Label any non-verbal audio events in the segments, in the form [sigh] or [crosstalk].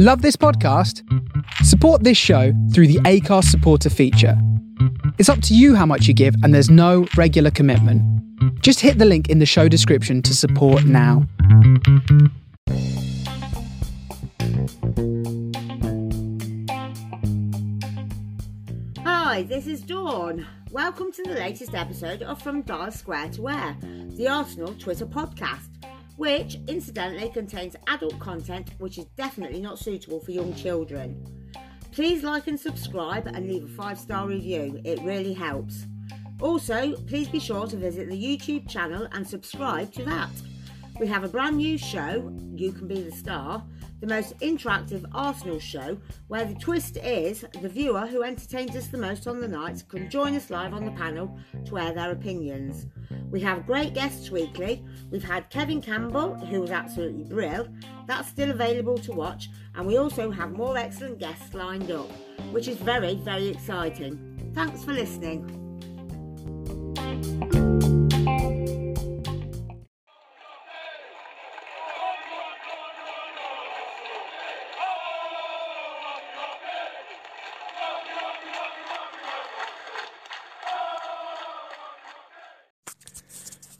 Love this podcast? Support this show through the Acast supporter feature. It's up to you how much you give, and there's no regular commitment. Just hit the link in the show description to support now. Hi, this is Dawn. Welcome to the latest episode of From Dial Square to Where, the Arsenal Twitter podcast, which incidentally contains adult content which is definitely not suitable for young children. Please like and subscribe and leave a five star review, it really helps. Also, please be sure to visit the YouTube channel and subscribe to that. We have a brand new show, You Can Be the Star, the most interactive Arsenal show, where the twist is the viewer who entertains us the most on the night can join us live on the panel to air their opinions. We have great guests weekly. We've had Kevin Campbell, who was absolutely brilliant. That's still available to watch, and we also have more excellent guests lined up, which is very, very exciting. Thanks for listening.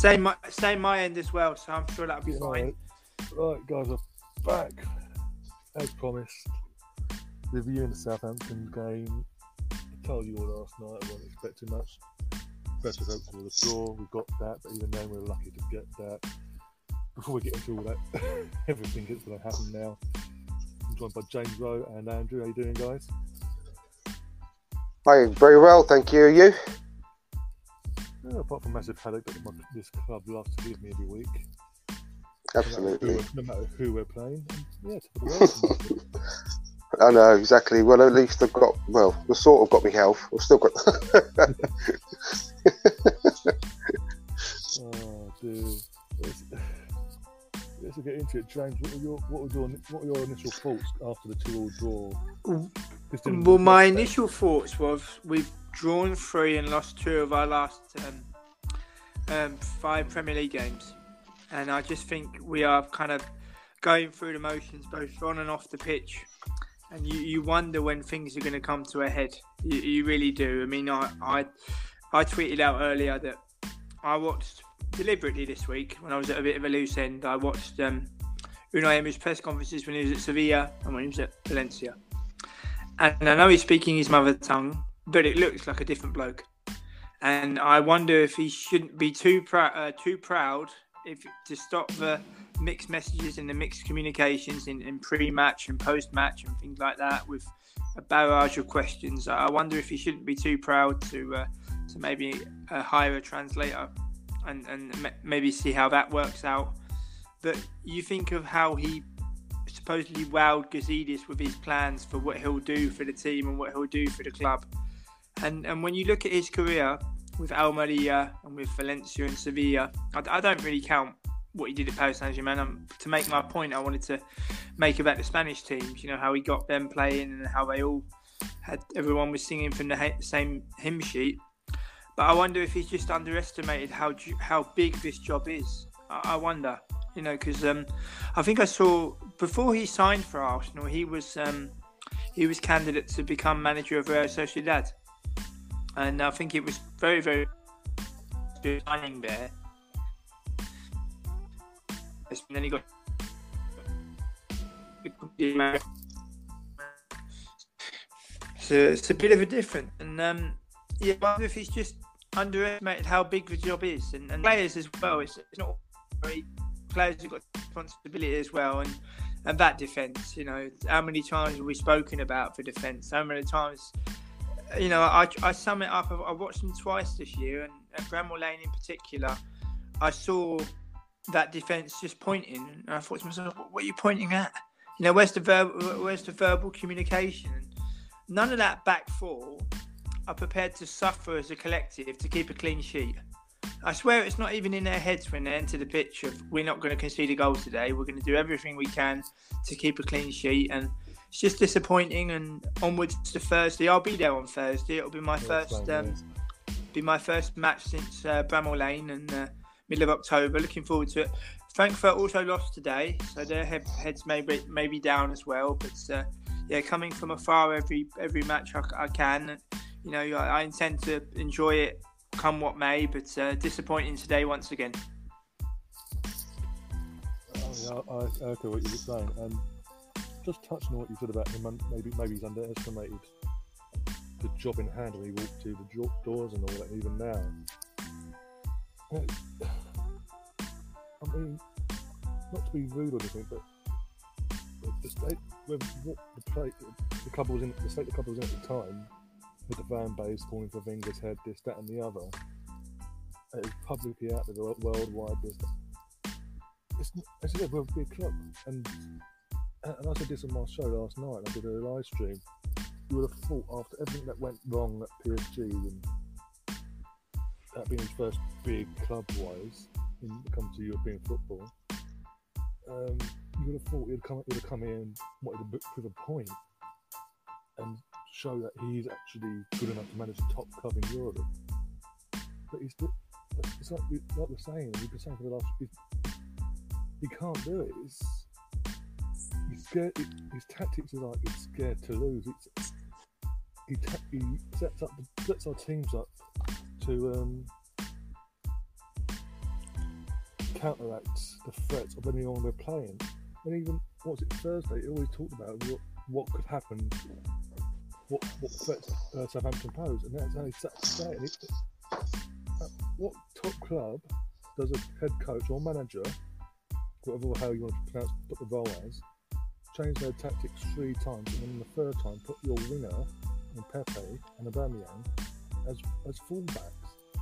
Same, my- same my end as well, so I'm sure that'll be fine. Right, guys, are back as promised. Reviewing the Southampton game. I told you all last night I wasn't expecting much. First, we hoped for the draw. We got that, but even then, we were lucky to get that. Before we get into all that, [laughs] everything that's going to happen now. I'm joined by James Rowe and Andrew. How you doing, guys? Hi, very well, thank you. You? Yeah, apart from massive headache that my, this club loves to give me every week. Absolutely. No matter who, no matter who we're playing. And, yeah, top of the world. [laughs] I know exactly. Well, at least I've got. Well, the sort of got me health. I've still got. [laughs] Oh dear. Let's, [sighs] let's get into it, James. What were your what were your what were your initial thoughts after the two-all draw? Well, my initial thoughts was we've drawn three and lost two of our last um, um, five Premier League games, and I just think we are kind of going through the motions both on and off the pitch, and you, you wonder when things are going to come to a head. You, you really do. I mean, I, I I tweeted out earlier that I watched deliberately this week when I was at a bit of a loose end. I watched um, Unai Emery's press conferences when he was at Sevilla and when he was at Valencia. And I know he's speaking his mother tongue, but it looks like a different bloke. And I wonder if he shouldn't be too proud, uh, too proud, if to stop the mixed messages and the mixed communications in, in pre-match and post-match and things like that with a barrage of questions. I wonder if he shouldn't be too proud to uh, to maybe uh, hire a translator and and ma- maybe see how that works out. But you think of how he supposedly wowed Gazidis with his plans for what he'll do for the team and what he'll do for the club. And and when you look at his career with Almeria and with Valencia and Sevilla, I, I don't really count what he did at Paris Saint Germain. Um, to make my point, I wanted to make about the Spanish teams. You know how he got them playing and how they all had everyone was singing from the same hymn sheet. But I wonder if he's just underestimated how how big this job is. I, I wonder, you know, because um, I think I saw before he signed for Arsenal, he was um, he was candidate to become manager of Real Sociedad, and I think it was very very good signing there. Got so it's a bit of a different, and um, yeah, I wonder if he's just underestimated how big the job is, and, and players as well. It's, it's not very players have got responsibility as well, and and that defence. You know, how many times have we spoken about for defence? How many times? You know, I, I sum it up. I watched them twice this year, and at Bramall Lane in particular, I saw that defence just pointing, and I thought to myself, "What are you pointing at? You know, where's the verbal, where's the verbal communication?" None of that back four are prepared to suffer as a collective to keep a clean sheet. I swear it's not even in their heads when they enter the pitch of we're not going to concede a goal today. We're going to do everything we can to keep a clean sheet, and it's just disappointing. And onwards to Thursday, I'll be there on Thursday. It'll be my first, um, be my first match since uh, Bramall Lane and uh, middle of October. Looking forward to it. Frankfurt also lost today, so their head, heads may be, may be down as well. But uh, yeah, coming from afar every every match I, I can, you know, I, I intend to enjoy it come what may, but uh, disappointing today once again. Oh, I, I echo what you were saying. and just touching on what you said about him, maybe maybe he's underestimated the job in hand when he walked through the doors and all that. Even now, [sighs] I mean, not to be rude or anything, but the state what the, play, the club was in, the state the club was in at the time, with the fan base calling for Wenger's head, this, that, and the other. It is publicly out there worldwide. This, it's, as I said, we're a big club, and and I said this on my show last night. I did a live stream. You would have thought after everything that went wrong at PSG and that being his first big club-wise in it comes to European football, um, you would have thought he'd come, he'd have come in wanted to prove a point and show that he's actually good enough to manage a top club in Europe. But he's it's like, like we're saying, we've been saying for the last. He can't do it. It's, he's scared. His tactics are like he's scared to lose. It's, he, ta- he sets up sets our teams up to um, counteract the threat of anyone we're playing. And even what's it Thursday? He always talked about what, what could happen what what threats uh, Southampton pose, and that's how he sat today. And it, uh, what top club does a head coach or manager, whatever how you want to pronounce the role as, change their tactics three times, and then the third time put your winger and Pepe and Aubameyang as as fullbacks,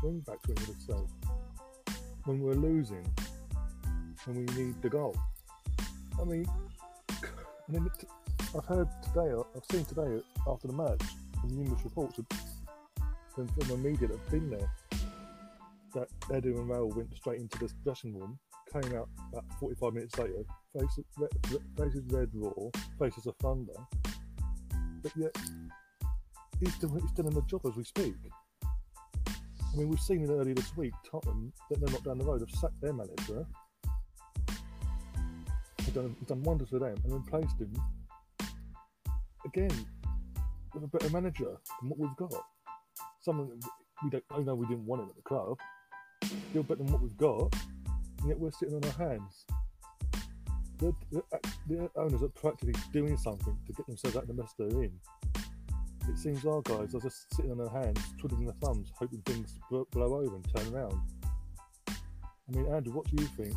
wing backs, you would say, when we're losing, when we need the goal. I mean, I mean, I've heard today, I've seen today after the match from numerous reports from, from the media that have been there that Edu and Raul went straight into the dressing room, came out about 45 minutes later, faces red, faces red raw, faces a thunder, but yet he's still, he's in the job as we speak. I mean, we've seen it earlier this week, Tottenham, that they're not down the road, have sacked their manager. He's done, he's done wonders for them and replaced him again with a better manager than what we've got. Someone we don't. I know we didn't want him at the club. Still better than what we've got, and yet we're sitting on our hands. The, the, the owners are practically doing something to get themselves out of the mess they're in. It seems our guys are just sitting on their hands, twiddling their thumbs, hoping things blow over and turn around. I mean, Andrew, what do you think?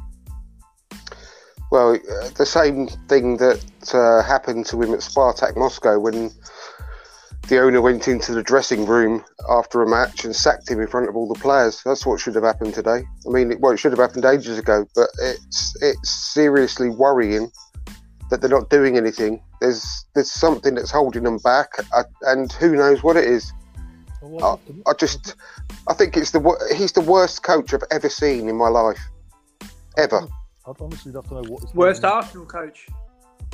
Well, uh, the same thing that uh, happened to him at Spartak Moscow when the owner went into the dressing room after a match and sacked him in front of all the players. That's what should have happened today. I mean, it, well, it should have happened ages ago, but it's it's seriously worrying that they're not doing anything. There's there's something that's holding them back, uh, and who knows what it is. I, I just I think it's the he's the worst coach I've ever seen in my life, ever. I'd honestly love to know what. Worst Arsenal coach.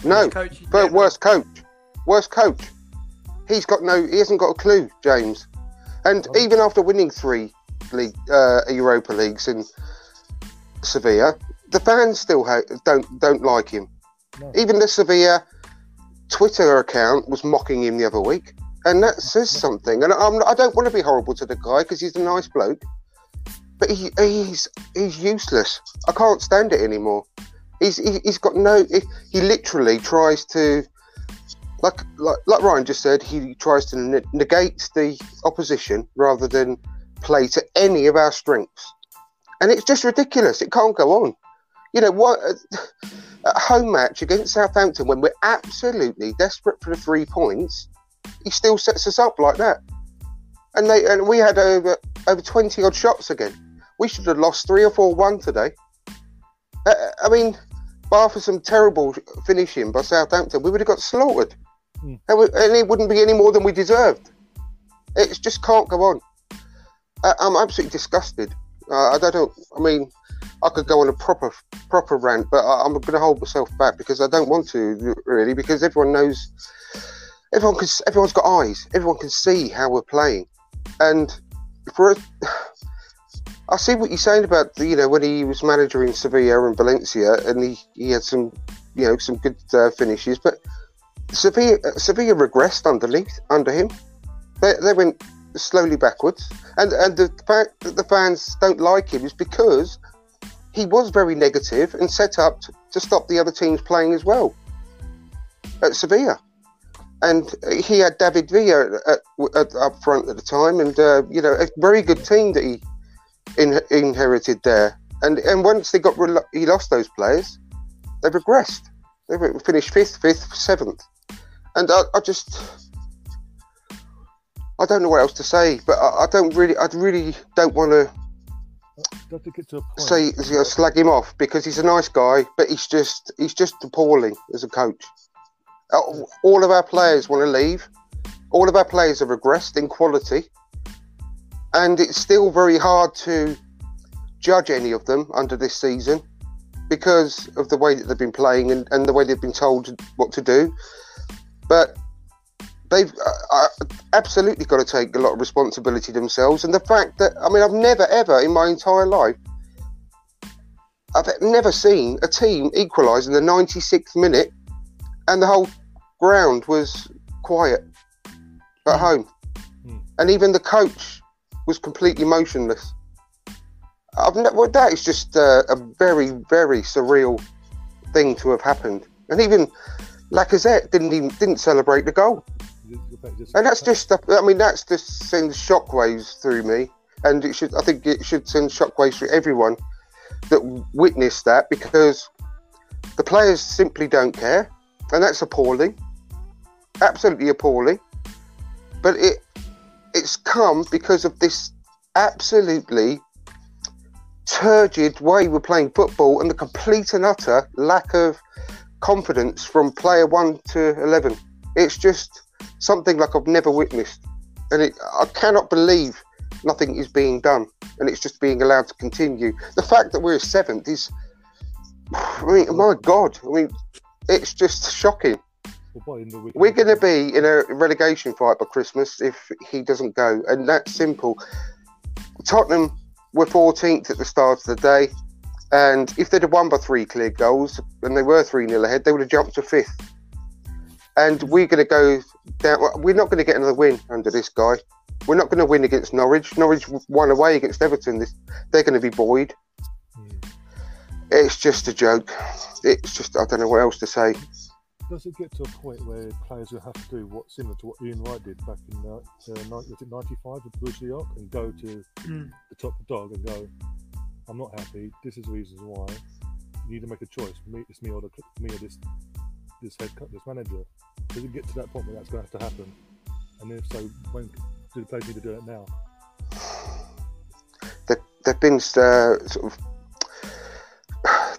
No, coach but worst coach. Worst coach. He's got no. He hasn't got a clue, James. And oh. even after winning three league uh, Europa leagues in Sevilla, the fans still ha- don't don't like him. No. Even the Sevilla Twitter account was mocking him the other week, and that says something. And I'm, I don't want to be horrible to the guy because he's a nice bloke but he, he's he's useless. I can't stand it anymore. He's he, has got no. He, he, literally tries to, like like like Ryan just said, he tries to ne- negate the opposition rather than play to any of our strengths, and it's just ridiculous. It can't go on. You know what? [laughs] A home match against Southampton when we're absolutely desperate for the three points, he still sets us up like that. And they and we had over over 20 odd shots again. We should have lost three or four one today. Uh, I mean, bar for some terrible finishing by Southampton, we would have got slaughtered. Mm. And, it wouldn't be any more than we deserved. It just can't go on. I, am absolutely disgusted. Uh, I don't know. I mean, I could go on a proper proper rant, but I, am going to hold myself back because I don't want to really. Because everyone knows, everyone can, everyone's got eyes. Everyone can see how we're playing, and for [sighs] I see what you're saying about the, you know when he was manager in Sevilla and Valencia, and he, he had some you know some good uh, finishes, but Sevilla Sevilla regressed underneath under him. They, they went slowly backwards, and and the fact that the fans don't like him is because he was very negative and set up to, to stop the other teams playing as well at Sevilla. And he had David Villa at, at, up front at the time, and uh, you know a very good team that he in, inherited there. And and once they got he lost those players, they regressed. They finished fifth, fifth, seventh, and I, I just I don't know what else to say. But I, I don't really, I really don't want to say you know, slag him off because he's a nice guy, but he's just he's just appalling as a coach. Uh, all of our players want to leave. All of our players have regressed in quality and it's still very hard to judge any of them under this season because of the way that they've been playing and, and the way they've been told what to do. But they've uh, uh, absolutely got to take a lot of responsibility themselves. And the fact that, I mean, I've never, ever in my entire life, I've never seen a team equalise in the 96th minute and the whole ground was quiet at mm. home. Mm. And even the coach was completely motionless. I've ne- well, that is just uh, a very, very surreal thing to have happened. And even Lacazette didn't even didn't celebrate the goal. And that's just, I mean, that's just sends shockwaves through me. And it should, I think, it should send shockwaves through everyone that witnessed that because the players simply don't care, and that's appalling, absolutely appalling. But it it's come because of this absolutely turgid way we're playing football and the complete and utter lack of confidence from player one to 11. It's just something like I've never witnessed. And it, I cannot believe nothing is being done and it's just being allowed to continue. The fact that we're seventh is, I mean, my God, I mean, it's just shocking. We're going to be in a relegation fight by Christmas if he doesn't go, and that's simple. Tottenham were 14th at the start of the day, and if they'd have won by three clear goals and they were 3 0 ahead, they would have jumped to fifth. And we're going to go down. We're not going to get another win under this guy. We're not going to win against Norwich. Norwich won away against Everton. This, they're going to be buoyed. Mm. It's just a joke. It's just, I don't know what else to say does it get to a point where players will have to do what similar to what Ian Wright did back in uh, uh, was it 95 with Bruce Rioch and go to mm. the top of the dog and go, I'm not happy. This is the reasons why. You need to make a choice. Me, it's me or the, me or this this head this manager. Does it get to that point where that's going to have to happen? And if so, when do the players need to do it now? They, they've been uh, sort of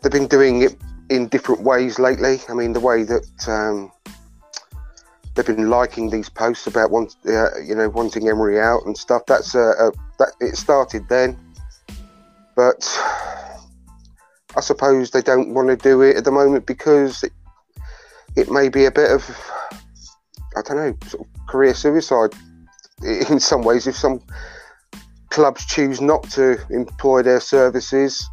they've been doing it in different ways lately. I mean, the way that um, they've been liking these posts about want, uh, you know wanting Emery out and stuff. That's uh, that it started then, but I suppose they don't want to do it at the moment because it, it may be a bit of I don't know sort of career suicide [laughs] in some ways if some clubs choose not to employ their services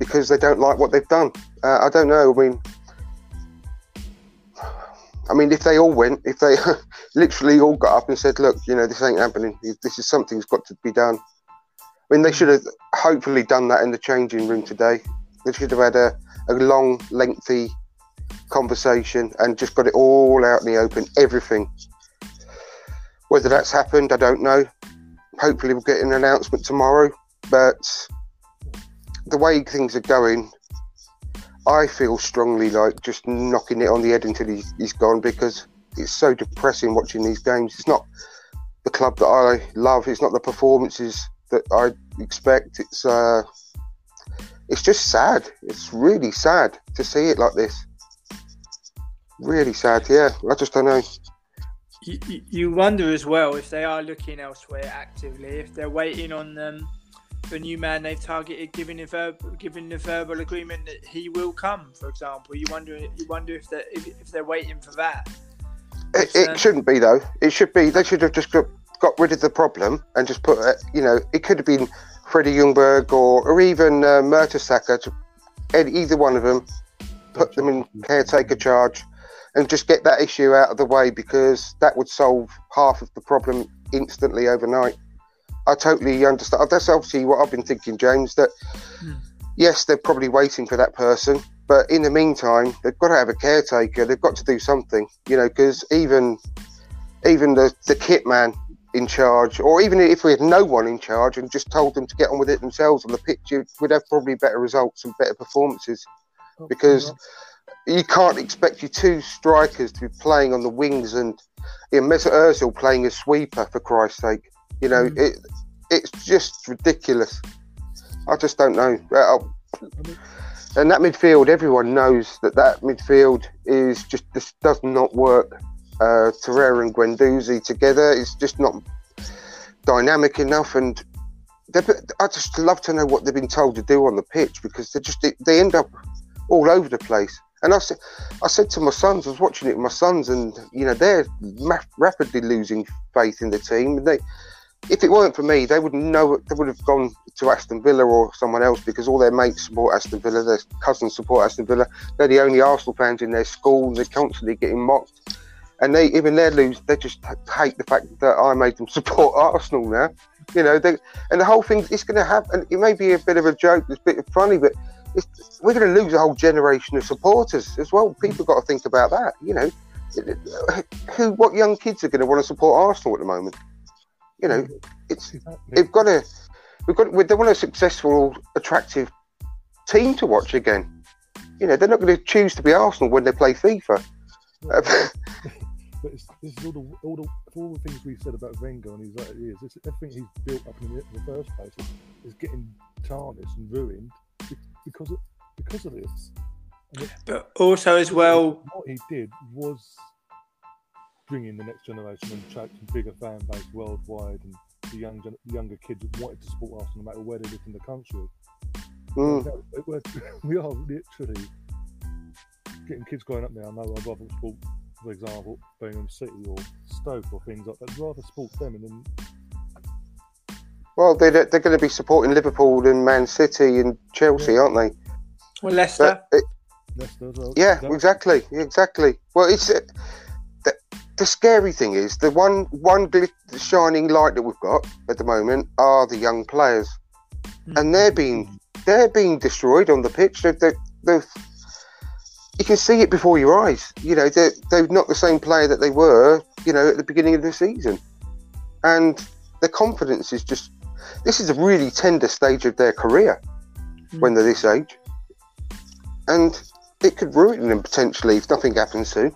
because they don't like what they've done. Uh, I don't know. I mean, I mean, if they all went, if they [laughs] literally all got up and said, "Look, you know, this ain't happening. This is something's got to be done." I mean, they should have hopefully done that in the changing room today. They should have had a, a long, lengthy conversation and just got it all out in the open, everything. Whether that's happened, I don't know. Hopefully, we'll get an announcement tomorrow. But the way things are going, I feel strongly like just knocking it on the head until he's, he's gone because it's so depressing watching these games. It's not the club that I love. It's not the performances that I expect. It's uh, it's just sad. It's really sad to see it like this. Really sad. Yeah, I just don't know. You, you wonder as well if they are looking elsewhere actively, if they're waiting on them the new man they've targeted, giving a verb, giving the verbal agreement that he will come. For example, you wonder you wonder if they if, if they're waiting for that. It, it uh, shouldn't be though. It should be. They should have just got, got rid of the problem and just put. Uh, you know, it could have been Freddie Ljungberg or or even uh, Mertesacker. To, either one of them, put them in caretaker charge, and just get that issue out of the way because that would solve half of the problem instantly overnight. I totally understand. That's obviously what I've been thinking, James. That mm. yes, they're probably waiting for that person, but in the meantime, they've got to have a caretaker. They've got to do something, you know, because even even the the kit man in charge, or even if we had no one in charge and just told them to get on with it themselves on the pitch, we'd have probably better results and better performances. Because you can't expect your two strikers to be playing on the wings and you know, Mesut Ozil playing as sweeper for Christ's sake. You know, mm. it, it's just ridiculous. I just don't know. And that midfield, everyone knows that that midfield is just this does not work. Uh, Torreira and Guendouzi together is just not dynamic enough, and I just love to know what they've been told to do on the pitch because they just they end up all over the place. And I said, I said to my sons, I was watching it with my sons, and you know they're ma- rapidly losing faith in the team. And they, if it weren't for me, they would know they would have gone to Aston Villa or someone else because all their mates support Aston Villa, their cousins support Aston Villa. They're the only Arsenal fans in their school. They're constantly getting mocked, and they even they lose. They just hate the fact that I made them [laughs] support Arsenal now. You know, they, and the whole thing is going to happen. It may be a bit of a joke, it's a bit funny, but we're going to lose a whole generation of supporters as well. People got to think about that. You know, [sighs] who, what young kids are going to want to support Arsenal at the moment? You know, it's they've got a we've got they want a successful, attractive team to watch again. You know, they're not going to choose to be Arsenal when they play FIFA. [laughs] but this is all the, all the all the things we said about Wenger and his ideas. This, everything he's built up in the, in the first place is, is, getting tarnished and ruined because of because of this. but also as well, what he did was bringing the next generation and attracting bigger fan base worldwide, and the young younger kids wanted to support Arsenal no matter where they lived in the country. Mm. [laughs] we are literally getting kids growing up now. I know I'd rather support, for example, Birmingham City or Stoke or things like that. I'd rather support them and then. Well, they're, they're going to be supporting Liverpool and Man City and Chelsea, yeah. aren't they? Well, Leicester. It, Leicester well. Yeah, exactly, exactly. Well, it's the scary thing is the one one shining light that we've got at the moment are the young players, mm-hmm. and they're being they're being destroyed on the pitch. They're, they're, they're, you can see it before your eyes. You know they're, they're not the same player that they were. You know at the beginning of the season, and their confidence is just. This is a really tender stage of their career mm-hmm. when they're this age, and it could ruin them potentially if nothing happens soon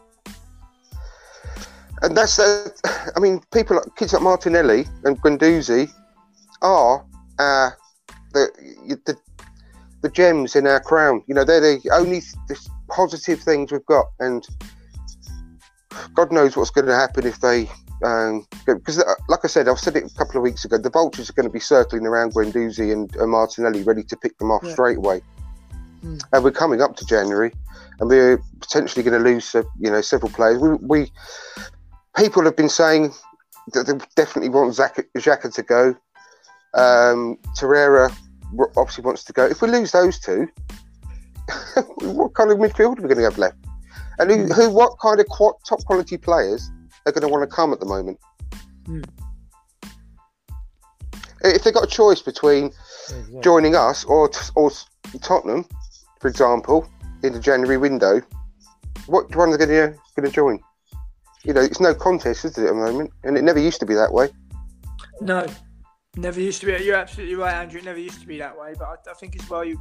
and that's uh, I mean, people like kids like Martinelli and Guendouzi are uh, the, the the gems in our crown. You know, they're the only positive things we've got, and God knows what's going to happen if they. Because, um, uh, like I said, I've said it a couple of weeks ago, the vultures are going to be circling around Guendouzi and, and Martinelli, ready to pick them off yeah. straight away. Mm. And we're coming up to January, and we're potentially going to lose, uh, you know, several players. We, we people have been saying that they definitely want Xhaka to go. Um, Torreira obviously wants to go. If we lose those two, [laughs] what kind of midfield are we going to have left? And who, who what kind of qu- top quality players are going to want to come at the moment? Mm. If they've got a choice between exactly. joining us or or Tottenham, for example, in the January window, what one are they going to going to join? you know, it's no contest, is it, at the moment? And it never used to be that way. No, never used to be. You're absolutely right, Andrew. It never used to be that way. But I, I think as well, you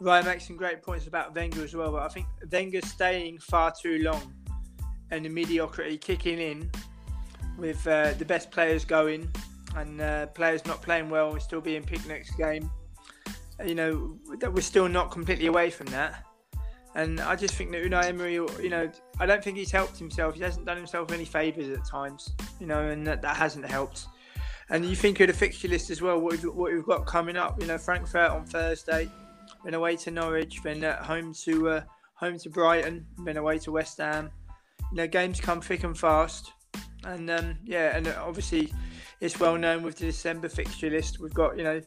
Ryan makes some great points about Wenger as well. But I think Wenger's staying far too long, and the mediocrity kicking in with uh, the best players going. and uh, players not playing well and still being picked next game, you know, that we're still not completely away from that. And I just think that Unai Emery, you know, I don't think he's helped himself. He hasn't done himself any favours at times, you know, and that, that hasn't helped. And you think of the fixture list as well, what we've, what we've got coming up. You know, Frankfurt on Thursday, then away to Norwich, then at home to uh, home to Brighton, then away to West Ham. You know, games come thick and fast, and um, yeah, and obviously it's well known with the December fixture list. We've got you know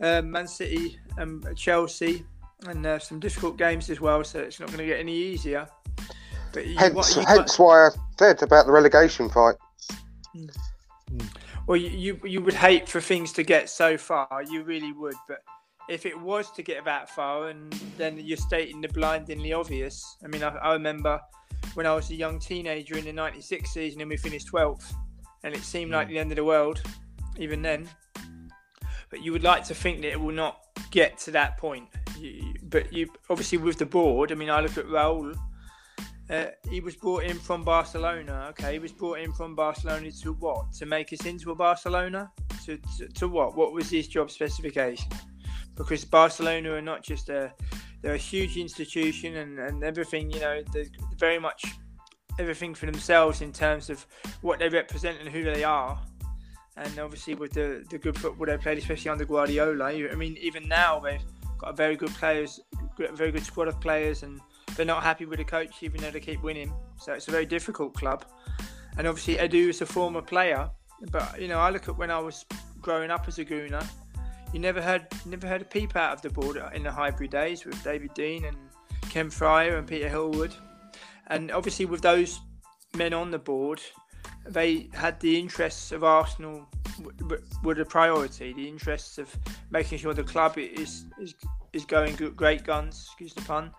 uh, Man City and Chelsea, and uh, some difficult games as well. So it's not going to get any easier. But you, hence, what, hence why I said about the relegation fight. Hmm. Well, you, you you would hate for things to get so far. You really would, but if it was to get that far, and then you're stating the blindingly obvious. I mean, I, I remember when I was a young teenager in the '96 season, and we finished 12th, and it seemed like hmm. the end of the world, even then. But you would like to think that it will not get to that point. You, but you obviously with the board. I mean, I look at Raul. Uh, he was brought in from Barcelona. Okay, he was brought in from Barcelona to what? To make us into a Barcelona? To, to, to what? What was his job specification? Because Barcelona are not just a they're a huge institution and, and everything you know they're very much everything for themselves in terms of what they represent and who they are. And obviously with the, the good football they played especially under Guardiola I mean even now they've got a very good players very good squad of players and they're not happy with the coach even though they keep winning. So it's a very difficult club. And obviously Edu is a former player but you know I look at when I was growing up as a Gooner you never heard never heard a peep out of the board in the Highbury days with David Dein and Ken Friar and Peter Hill-Wood, and obviously with those men on the board, they had the interests of Arsenal were the priority. The interests of making sure the club is is is going great guns. Excuse the pun.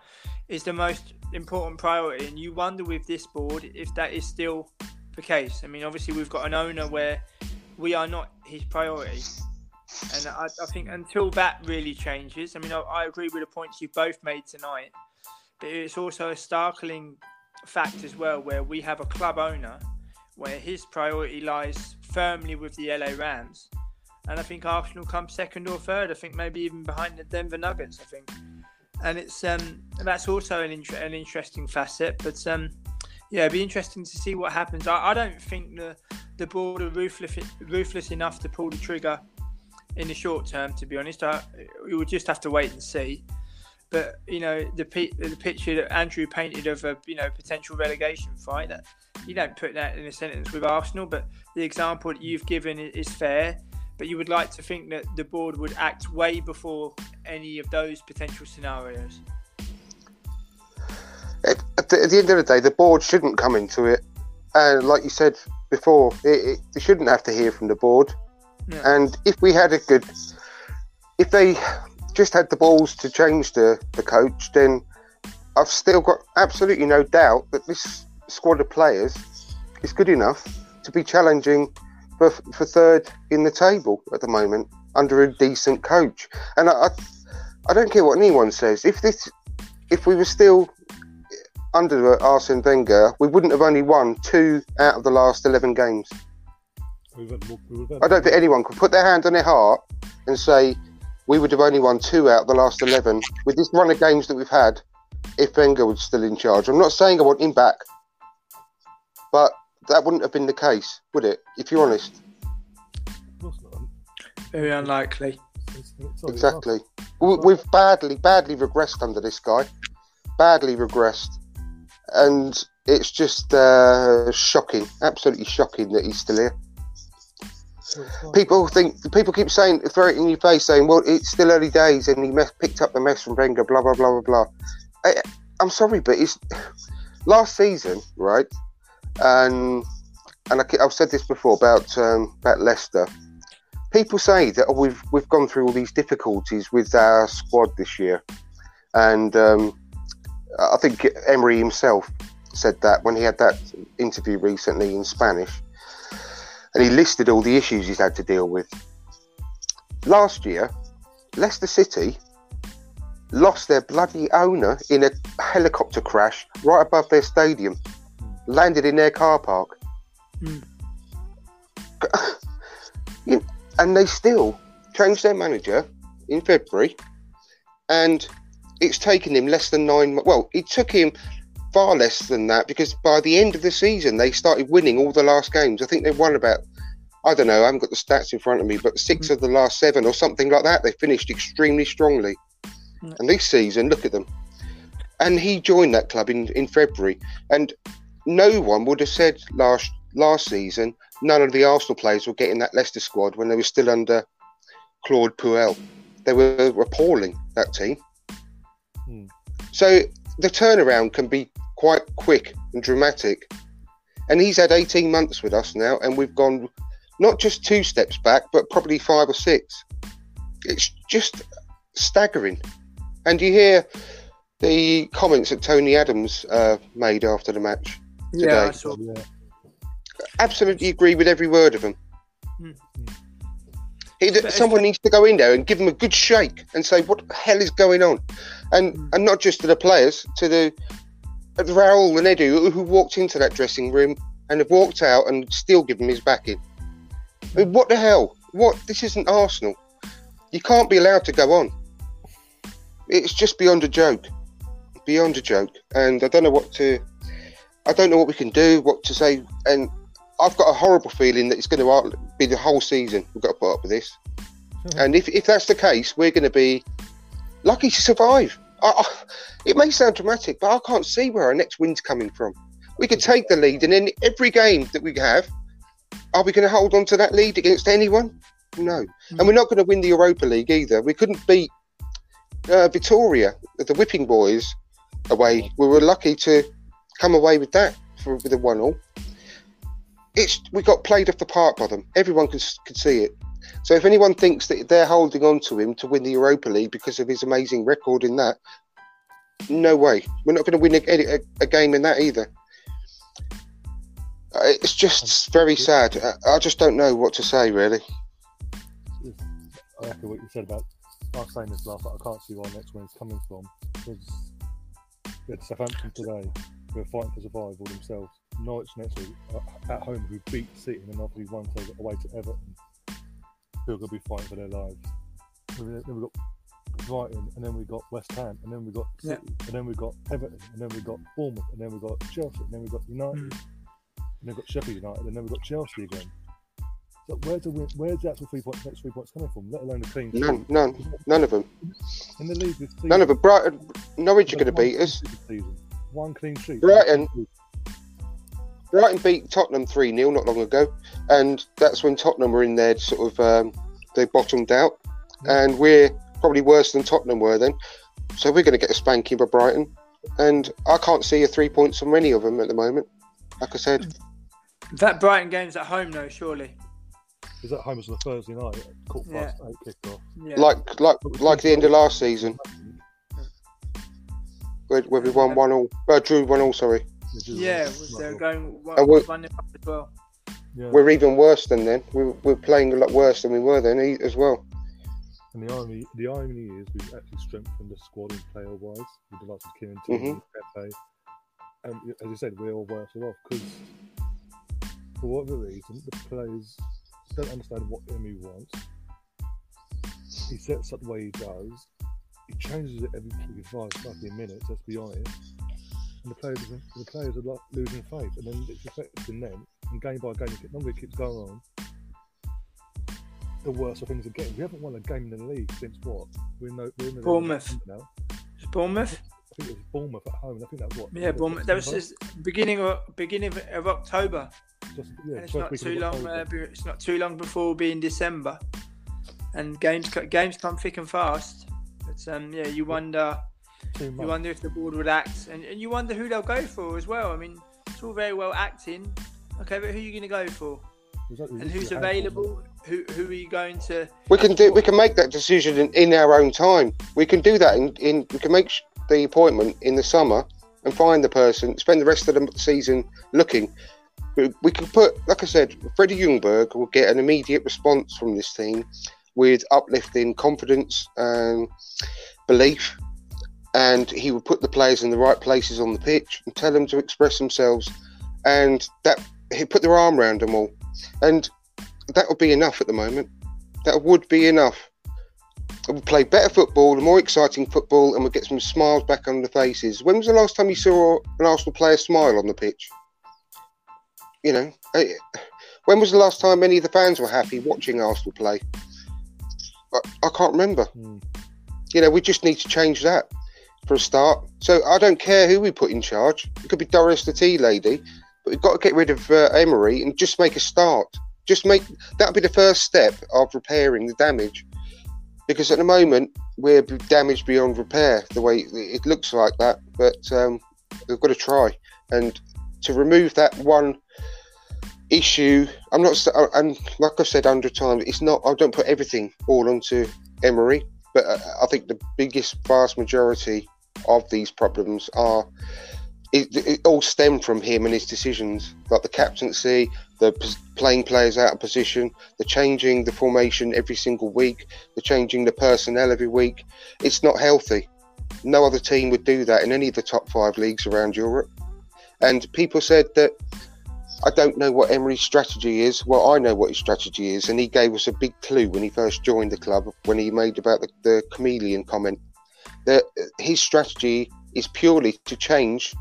Is the most important priority, and you wonder with this board if that is still the case. I mean, obviously we've got an owner where we are not his priority. And I, I, think until that really changes, I mean, I, I, agree with the points you both made tonight, but it's also a startling fact as well where we have a club owner where his priority lies firmly with the LA Rams. And I think Arsenal come second or third. I think maybe even behind the Denver Nuggets. I think, and it's um that's also an inter- an interesting facet. But um yeah, it'd be interesting to see what happens. I, I don't think the the board are ruthless ruthless enough to pull the trigger in the short term. To be honest, I, we would just have to wait and see. But you know, the the picture that Andrew painted of a you know potential relegation fight that you don't put that in a sentence with Arsenal. But the example that you've given is fair. But you would like to think that the board would act way before any of those potential scenarios. At the, at the end of the day, the board shouldn't come into it. And like you said before, it, it, they shouldn't have to hear from the board. Yeah. And if we had a good, if they just had the balls to change the, the coach, then I've still got absolutely no doubt that this squad of players is good enough to be challenging for, for third in the table at the moment under a decent coach. And I, I, I don't care what anyone says. If this, if we were still under Arsene Wenger, we wouldn't have only won two out of the last eleven games. I don't think anyone could put their hand on their heart and say we would have only won two out of the last 11 with this run of games that we've had if Wenger was still in charge. I'm not saying I want him back, but that wouldn't have been the case, would it? If you're honest. Very unlikely. Exactly. We've badly, badly regressed under this guy. Badly regressed. And it's just uh, shocking, absolutely shocking that he's still here. People think people keep saying throw it in your face, saying, "Well, it's still early days," and he mess, picked up the mess from Wenger. Blah blah blah blah blah. I, am sorry, but it's [sighs] last season, right? And and I, have said this before about um, about Leicester. People say that oh, we've we've gone through all these difficulties with our squad this year, and um, I think Emery himself said that when he had that interview recently in Spanish and he listed all the issues he's had to deal with. Last year, Leicester City lost their bloody owner in a helicopter crash right above their stadium, landed in their car park. Mm. [laughs] and they still changed their manager in February, and it's taken him less than nine. Well, it took him far less than that because by the end of the season they started winning all the last games. I think they won about I don't know, I haven't got the stats in front of me, but six of the last seven or something like that, they finished extremely strongly. Mm. And this season, look at them. And he joined that club in, in February. And no one would have said last last season none of the Arsenal players were getting that Leicester squad when they were still under Claude Puel. They were appalling, that team. Hmm. So the turnaround can be quite quick and dramatic. And he's had 18 months with us now, and we've gone not just two steps back, but probably five or six. It's just staggering. And you hear the comments that Tony Adams uh, made after the match today. Yeah, I saw. Yeah. Absolutely agree with every word of them. Mm. someone needs to go in there and give them a good shake and say, "What the hell is going on?" And mm. and not just to the players, to the Raul and Edu who walked into that dressing room and have walked out and still give him his backing. I mean, what the hell? What? This isn't Arsenal. You can't be allowed to go on. It's just beyond a joke. Beyond a joke. And I don't know what to. I don't know what we can do, what to say. And I've got a horrible feeling that it's going to be the whole season. We've got to put up with this. Mm-hmm. And if, if that's the case, we're going to be lucky to survive. I, I, it may sound dramatic, but I can't see where our next win's coming from. We could take the lead, and in every game that we have, are we going to hold on to that lead against anyone? No. Mm. And we're not going to win the Europa League either. We couldn't beat uh, Victoria, the Whipping Boys, away. We were lucky to come away with that for, with a one all. It's we got played off the park by them. Everyone can, can see it. So if anyone thinks that they're holding on to him to win the Europa League because of his amazing record in that, no way. We're not going to win a, a, a game in that either. Uh, it's just very sad. I just don't know what to say, really. I echo what you said about. I was saying this last night. I can't see where next one is coming from It's, had Southampton today. Who are fighting for survival themselves. Norwich next week uh, at home, who beat City and then obviously won so away to Everton, who are going to be fighting for their lives. Then we got Brighton, and then we got West Ham, and then we got City, yeah. and then we got Everton, and then we got Bournemouth, and then we got Chelsea, and then we got United. Mm and they've got Sheffield United, and then we've got Chelsea again. So where's the where's the actual three points, next three points coming from? Let alone the clean None, none, none of them. In the league this season, none of them. Brighton, Norwich are going to beat us. One clean sheet. Brighton. Brighton beat Tottenham 3 0 not long ago, and that's when Tottenham were in there, sort of, um, they bottomed out, and we're probably worse than Tottenham were then. So we're going to get a spanking by Brighton, and I can't see a three points from any of them at the moment. Like I said, that Brighton game's at home, though, surely. Is that home as on a Thursday night? Caught past yeah. eight kicked off. Yeah. Like like like the end of last season, where, where we won one all, uh, drew one all. Sorry. Yeah, they're going one, we're, one as well. Yeah. We're even worse than then. We're, we're playing a lot worse than we were then as well. And the irony, the irony is we've actually strengthened the squad in player wise with the likes of Kieran Tierney, mm-hmm. Pepe. And as you said, we're all worse off because for whatever reason, the players don't understand what Emi wants. He sets up the way he does. He changes it every five fucking minutes. Let's be honest. And the players, the players are like losing faith, and then it's affecting them. And game by game, the longer it keeps going on, the worse things are getting. We haven't won a game in the league since what? We're in the, we're in the Bournemouth now. It's Bournemouth. I think it was Bournemouth at home. I think that was what. Yeah, Bournemouth. That was just beginning of beginning of, of October. Just, yeah, it's not too long. Uh, it's not too long before we'll be in December, and games games come thick and fast. But um, yeah, you wonder, you wonder if the board would act, and, and you wonder who they'll go for as well. I mean, it's all very well acting. Okay, but who are you going to go for? Exactly. And who's available? Who who are you going to? We can do. We can make that decision in, in our own time. We can do that in, in. We can make the appointment in the summer and find the person. Spend the rest of the season looking we could put, like I said, Freddie Ljungberg will get an immediate response from this team with uplifting confidence and belief, and he would put the players in the right places on the pitch and tell them to express themselves, and that he put their arm around them all, and that would be enough at the moment. That would be enough. We'll play better football, more exciting football, and we'll get some smiles back on the faces. When was the last time you saw an Arsenal player smile on the pitch? You know, when was the last time any of the fans were happy watching Arsenal play? I, I can't remember. Mm. You know, we just need to change that for a start. So I don't care who we put in charge. It could be Doris the tea lady, but we've got to get rid of uh, Emery and just make a start. Just make that'll be the first step of repairing the damage. Because at the moment we're damaged beyond repair. The way it looks like that, but um, we've got to try and to remove that one issue. I'm not, and like I've said hundred times, it's not. I don't put everything all onto Emery, but uh, I think the biggest, vast majority of these problems are it, it, all stem from him and his decisions, like the captaincy, the playing players out of position, the changing the formation every single week, the changing the personnel every week. It's not healthy. No other team would do that in any of the top five leagues around Europe. And people said that I don't know what Emery's strategy is. Well, I know what his strategy is, and he gave us a big clue when he first joined the club when he made about the, the chameleon comment that his strategy is purely to change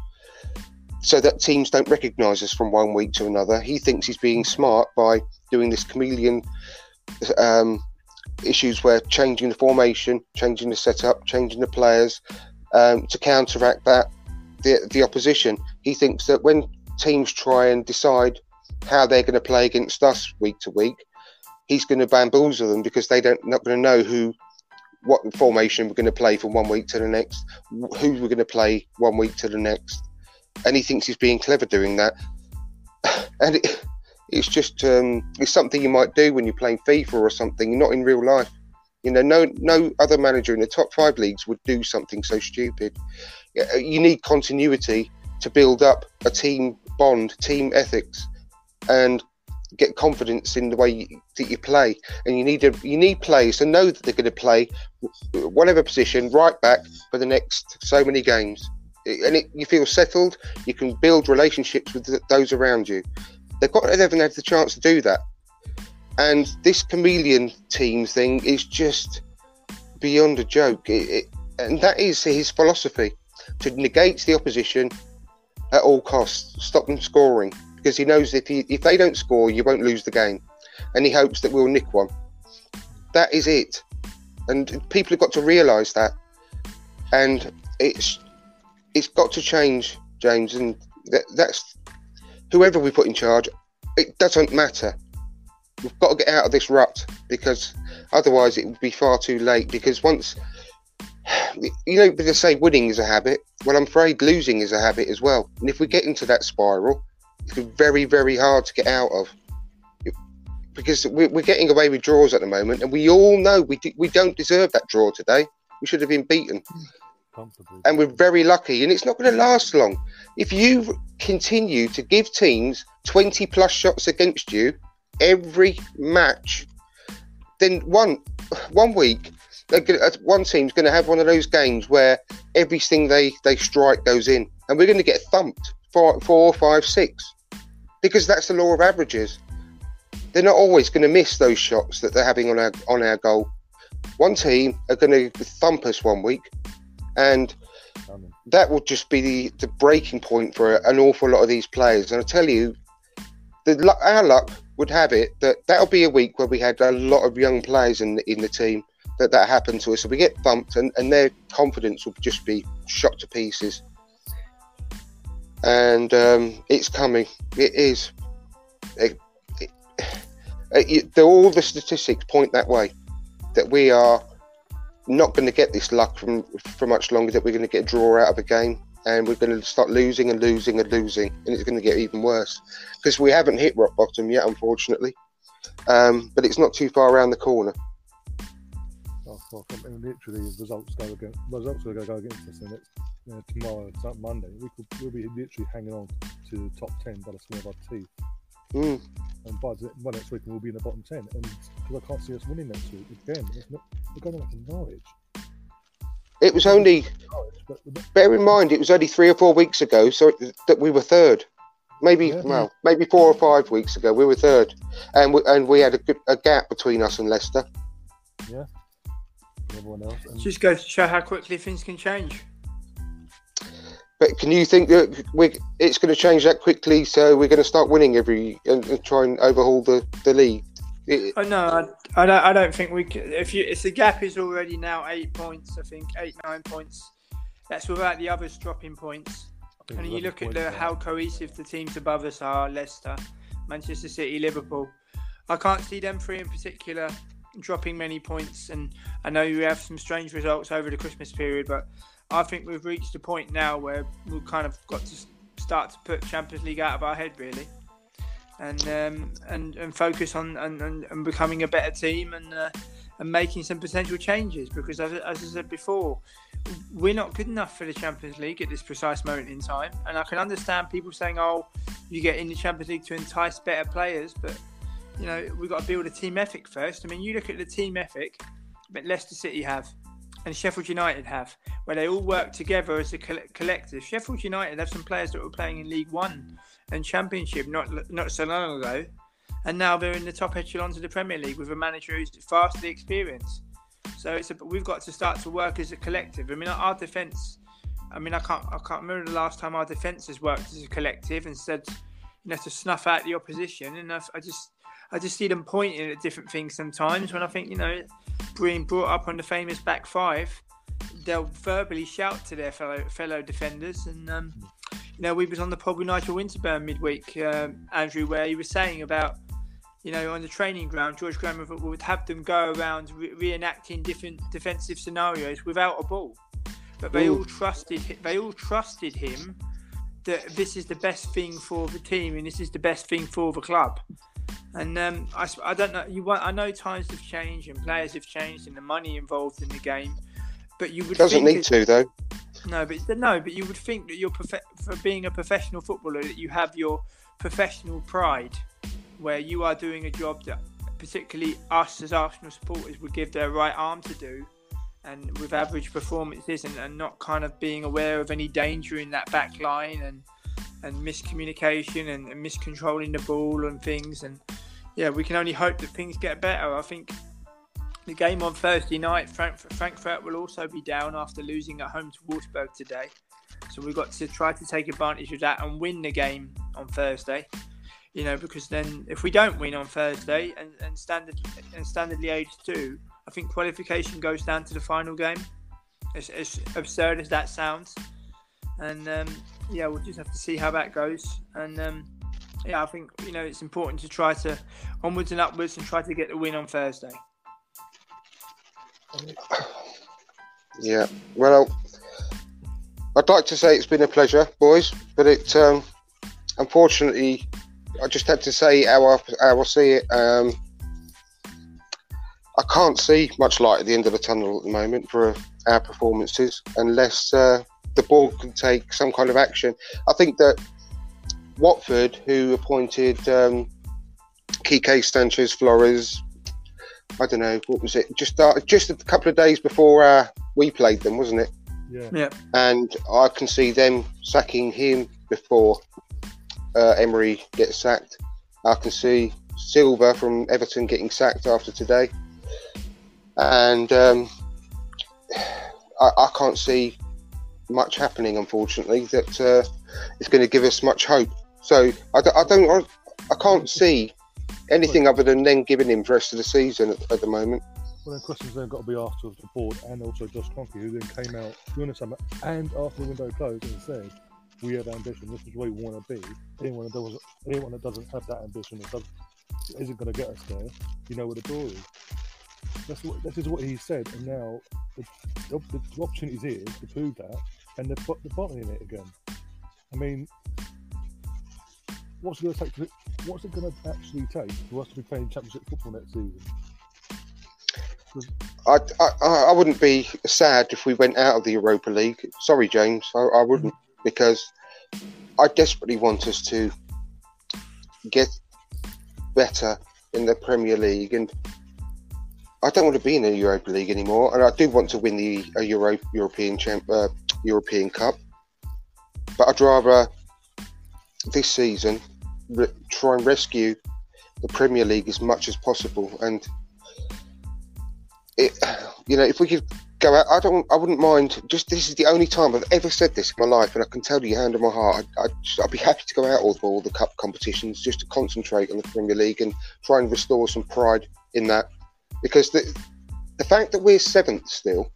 so that teams don't recognise us from one week to another. He thinks he's being smart by doing this chameleon um, issues where changing the formation, changing the setup, changing the players um, to counteract that the the opposition. He thinks that when teams try and decide how they're going to play against us week to week, he's going to bamboozle them because they don't not going to know who what formation we're going to play from one week to the next, who we're going to play one week to the next, and he thinks he's being clever doing that. [sighs] And it, it's just um, it's something you might do when you're playing FIFA or something, not in real life. You know, no no other manager in the top five leagues would do something so stupid. You need continuity to build up a team bond, team ethics, and get confidence in the way that you play. And you need a, you need players to know that they're going to play whatever position right back for the next so many games. And it, you feel settled. You can build relationships with those around you. They've got they haven't had the chance to do that. And this chameleon team thing is just beyond a joke. It, it, and that is his philosophy to negate the opposition at all costs, stop them scoring because he knows if he, if they don't score, you won't lose the game, and he hopes that we'll nick one. That is it, and people have got to realise that, and it's it's got to change, James, and that, that's whoever we put in charge. It doesn't matter. We've got to get out of this rut because otherwise it would be far too late. Because once [sighs] you know, they say winning is a habit. Well, I'm afraid losing is a habit as well. And if we get into that spiral, very, very hard to get out of because we're, getting away with draws at the moment, and we all know we we don't deserve that draw today. We should have been beaten, and we're very lucky. And it's not going to last long. If you continue to give teams twenty plus shots against you every match, then one one week uh, one team's going to have one of those games where everything they they strike goes in, and we're going to get thumped four, four, five, six because that's the law of averages. They're not always going to miss those shots that they're having on our on our goal. One team are going to thump us one week, and that will just be the, the breaking point for an awful lot of these players. And I tell you, the, our luck would have it that that'll be a week where we had a lot of young players in the, in the team that that happened to us. So we get thumped, and, and their confidence will just be shot to pieces and um, it's coming. It is. It, it, it, all the statistics point that way. That we are not going to get this luck from for much longer. That we're going to get a draw out of a game, and we're going to start losing and losing and losing, and it's going to get even worse because we haven't hit rock bottom yet, unfortunately. Um, but it's not too far around the corner. Mean, literally, results go against results are going to go against us, and it's you know, tomorrow, it's Monday, we could, we'll be literally hanging on to the top 10 by the skin of our teeth. Mm. And by, the, by next week, we'll be in the bottom 10. And because I can't see us winning next week again, not, we're going to Norwich. It was only, bear in mind, it was only three or four weeks ago so that we were third. Maybe, yeah, well, maybe four or five weeks ago, we were third. And we, and we had a, a gap between us and Leicester. Yeah. Everyone else. And... Just goes to show how quickly things can change. But can you think that we it's going to change that quickly? So we're going to start winning every and, and try and overhaul the, the league. It, oh, no, I, I, don't. I don't think we. Can, if you if the gap is already now eight points, I think eight nine points. That's without the others dropping points. And you look at the, how cohesive the teams above us are: Leicester, Manchester City, Liverpool. I can't see them three in particular dropping many points. And I know you have some strange results over the Christmas period, but I think we've reached a point now where we've kind of got to start to put Champions League out of our head, really, and um, and and focus on and, and, and, becoming a better team and uh, and making some potential changes. Because as, as I said before, we're not good enough for the Champions League at this precise moment in time. And I can understand people saying, "Oh, you get in the Champions League to entice better players," but you know we've got to build a team ethic first. I mean, you look at the team ethic that Leicester City have and Sheffield United have, where they all work together as a collective. Sheffield United have some players that were playing in League One and Championship not not so long ago, and now they're in the top echelons of the Premier League with a manager who's vastly experienced. So it's a, we've got to start to work as a collective. I mean, our defence. I mean, I can't I can't remember the last time our defence has worked as a collective and said, you know, to snuff out the opposition. And I, I just I just see them pointing at different things sometimes when I think you know being brought up on the famous back five, they'll verbally shout to their fellow fellow defenders. And um, you know, we was on the pod with Nigel Winterburn midweek, um, Andrew, where he was saying about you know on the training ground, George Graham would have them go around re- reenacting different defensive scenarios without a ball, but they Ooh. all trusted they all trusted him that this is the best thing for the team and this is the best thing for the club. And um, I, I don't know. You I know times have changed and players have changed and the money involved in the game, but you would doesn't need it, to though. No, but no, but you would think that you're prof- for being a professional footballer that you have your professional pride, where you are doing a job that particularly us as Arsenal supporters would give their right arm to do, and with average performances and, and not kind of being aware of any danger in that back line and and miscommunication and, and miscontrolling the ball and things and yeah, we can only hope that things get better. I think the game on Thursday night, Frankfurt, Frankfurt will also be down after losing at home to Wolfsburg today. So we've got to try to take advantage of that and win the game on Thursday. You know, because then if we don't win on Thursday and, and standard and standard Liège two, I think qualification goes down to the final game. As, as absurd as that sounds, and um, yeah, we'll just have to see how that goes. And um, yeah, I think you know it's important to try to onwards and upwards and try to get the win on Thursday. [coughs] Yeah, well, I'd like to say it's been a pleasure, boys, but it um, unfortunately I just had to say how I, how I see it. Um, I can't see much light at the end of the tunnel at the moment for our performances unless uh, the board can take some kind of action. I think that Watford, who appointed um, Quique Sanchez Flores, I don't know what was it, just uh, just a couple of days before uh, we played them, wasn't it? Yeah. yeah. And I can see them sacking him before uh, Emery gets sacked. I can see Silva from Everton getting sacked after today, and um, [sighs] I, I, can't see much happening. Unfortunately, that uh, is going to give us much hope. So I, I don't, I can't see anything other than then giving him the rest of the season at, at the moment. Well, then questions then got to be asked of the board and also Josh Kroenke, who then came out during the summer and after the window closed and said, "We have ambition. This is where we want to be. Anyone that doesn't, anyone that doesn't have that ambition isn't going to get us there, you know where the door is." That's what this is what he said, and now the, the, the opportunity is here to prove that, and they're, they're bottling it again. I mean, what's it going to take? To, what's it going to actually take for us to be playing championship football next season? I, I, I wouldn't be sad if we went out of the Europa League. Sorry, James, I, I wouldn't because I desperately want us to get better in the Premier League, and I don't want to be in the Europa League anymore. And I do want to win the Euro, European champ, uh, European Cup, but I'd rather this season re- try and rescue the Premier League as much as possible. And it, you know, if we could go out, I don't, I wouldn't mind. Just this is the only time I've ever said this in my life, and I can tell you, hand on my heart, I, would be happy to go out all, all the cup competitions just to concentrate on the Premier League and try and restore some pride in that, because the the fact that we're seventh still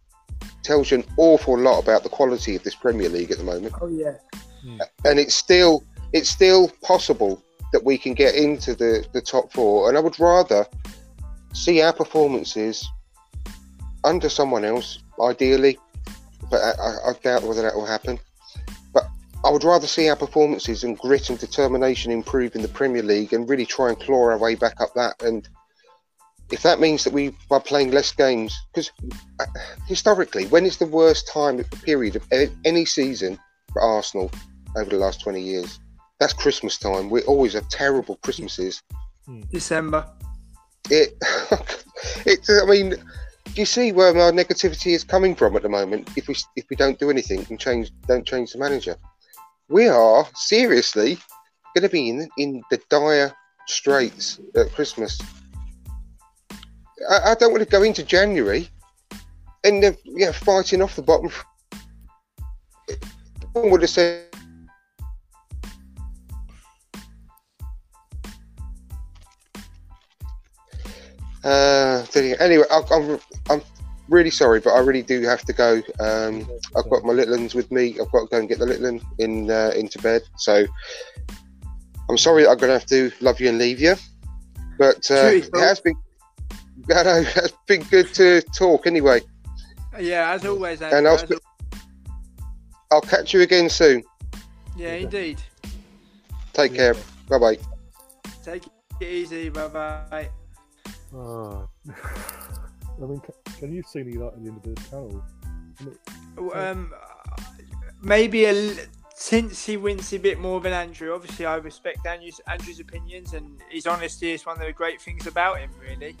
tells you an awful lot about the quality of this Premier League at the moment. Oh yeah, hmm. and it's still it's still possible that we can get into the the top four, and I would rather see our performances under someone else, ideally, but I, I, doubt whether that will happen. But I would rather see our performances and grit and determination improve in the Premier League and really try and claw our way back up that. And if that means that we are playing less games, because uh, historically, when is the worst time period of any season for Arsenal over the last 20 years? That's Christmas time. We always have terrible Christmases. December. It, [laughs] it. I mean, do you see where our negativity is coming from at the moment? If we if we don't do anything and change, don't change the manager, we are seriously going to be in in the dire straits at Christmas. I, I don't want to go into January and uh, yeah, fighting off the bottom. One would have said Uh, anyway, I, I'm I'm really sorry, but I really do have to go. Um, I've got my little ones with me. I've got to go and get the little one in uh, into bed. So I'm sorry I'm going to have to love you and leave you. But uh, it has been I know, it's been good to talk anyway. Yeah, as always. Andrew, and I'll, sp- I'll catch you again soon. Yeah, indeed. Take care. Bye bye. Take it easy. Bye bye. Uh, I mean, can you see any light at the end of the tunnel? Um, maybe a he wins a bit more than Andrew. Obviously, I respect Andrew's, Andrew's opinions, and his honesty is one of the great things about him, really.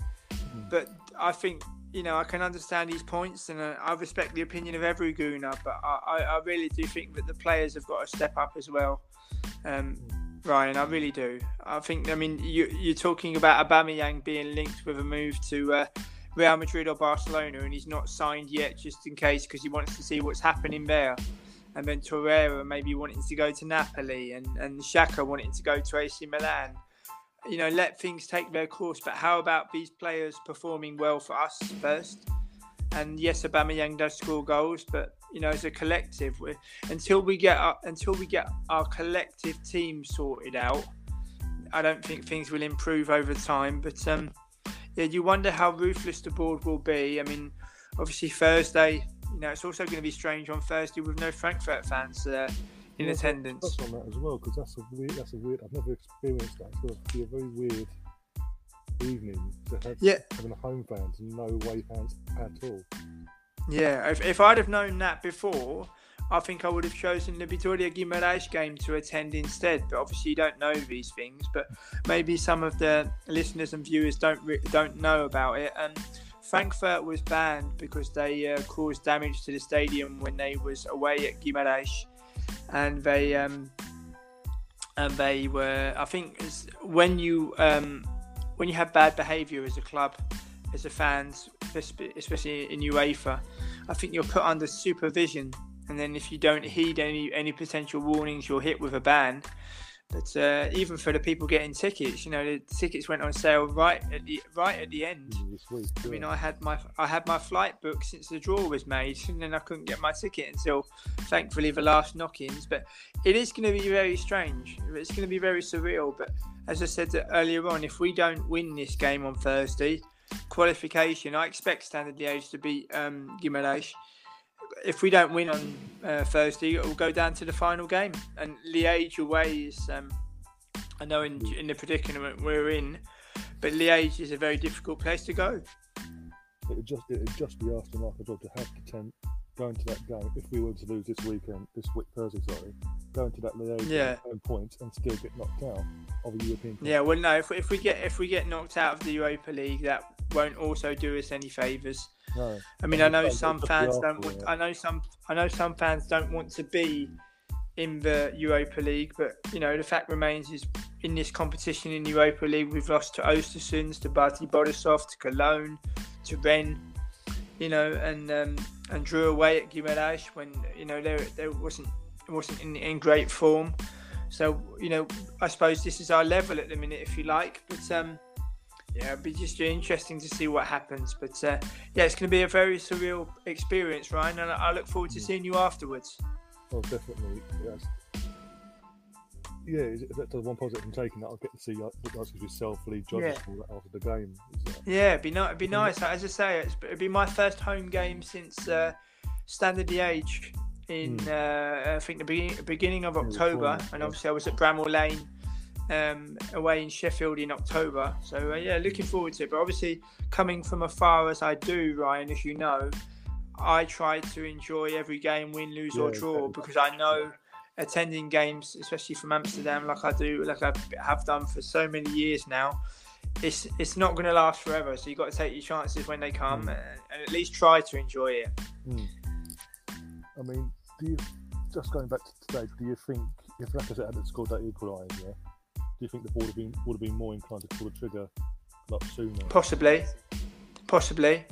But I think you know I can understand his points, and uh, I respect the opinion of every Gooner. But I, I, really do think that the players have got to step up as well. Um. Ryan, I really do. I think. I mean, you, you're talking about Aubameyang being linked with a move to uh, Real Madrid or Barcelona, and he's not signed yet, just in case, because he wants to see what's happening there. And then Torreira maybe wanting to go to Napoli, and and Xhaka wanting to go to AC Milan. You know, let things take their course. But how about these players performing well for us first? And yes, Aubameyang does score goals, but you know, as a collective, until we get our, until we get our collective team sorted out, I don't think things will improve over time. But um, yeah, you wonder how ruthless the board will be. I mean, obviously Thursday, you know, it's also going to be strange on Thursday with no Frankfurt fans uh, in attendance. That's on that as well because that's a weird. That's a weird. I've never experienced that. It's going to be a very weird evening to have yeah. having a home fans and no away fans at all. Yeah, if, if I'd have known that before, I think I would have chosen the Vitória Guimarães game to attend instead. But obviously, you don't know these things. But maybe some of the listeners and viewers don't re- don't know about it. And Frankfurt was banned because they uh, caused damage to the stadium when they was away at Guimarães, and they um, and they were. I think when you um, when you have bad behaviour as a club, as a fans, especially in UEFA, I think you're put under supervision. And then if you don't heed any any potential warnings, you're hit with a ban. But uh, even for the people getting tickets, you know, the tickets went on sale right at the right at the end. Week, yeah. I mean, I had my I had my flight booked since the draw was made, [laughs] and then I couldn't get my ticket until, thankfully, the last knock-ins. But it is going to be very strange. It's going to be very surreal. But as I said earlier on, if we don't win this game on Thursday, qualification, I expect Standard Liège to beat um. If we don't win on uh, Thursday, it will go down to the final game. And Liège away is, um, I know in, in the predicament we're in, but Liège is a very difficult place to go. It would just it would just be asking like a dog to have to tempt going to that game if we were to lose this weekend, this week Thursday, sorry, going to that Liège yeah. points and still get knocked out of a European. Yeah, well, no, if, if we get if we get knocked out of the Europa League, that won't also do us any favours. No. I mean, I know some fans don't. Want, I know some. I know some fans don't want to be in the Europa League, but you know the fact remains is in this competition in Europa League we've lost to Ostersund, to Bate Borisov, to Cologne, to Rennes. you know, and um, and drew away at Guimaraes when you know there there wasn't wasn't in, in great form. So you know, I suppose this is our level at the minute, if you like. But um, yeah, it'd be just interesting to see what happens. But uh, yeah, it's going to be a very surreal experience, Ryan, and I look forward to mm. seeing you afterwards. Oh, definitely. Yes. Yeah, that's the one positive from taking that, I'll get to see guys yourself lead judges yeah. after the game. Yeah, it'd be, ni- it'd be nice. As I say, it'd be my first home game since uh, Standard Liège in mm. uh, I think the beginning, beginning of October, and obviously I was at Bramall Lane um, away in Sheffield in October. So uh, yeah, looking forward to it. But obviously, coming from afar as I do, Ryan, as you know, I try to enjoy every game, win, lose yeah, or draw, because I know attending games, especially from Amsterdam, like I do, like I have done for so many years now. It's it's not going to last forever, so you've got to take your chances when they come, mm. and, and, at least try to enjoy it. Mm. I mean, do you just going back to today? Do you think if Lacazette hadn't scored that equaliser, do you think the board would have been would have been more inclined to pull the trigger lot sooner? Possibly, possibly.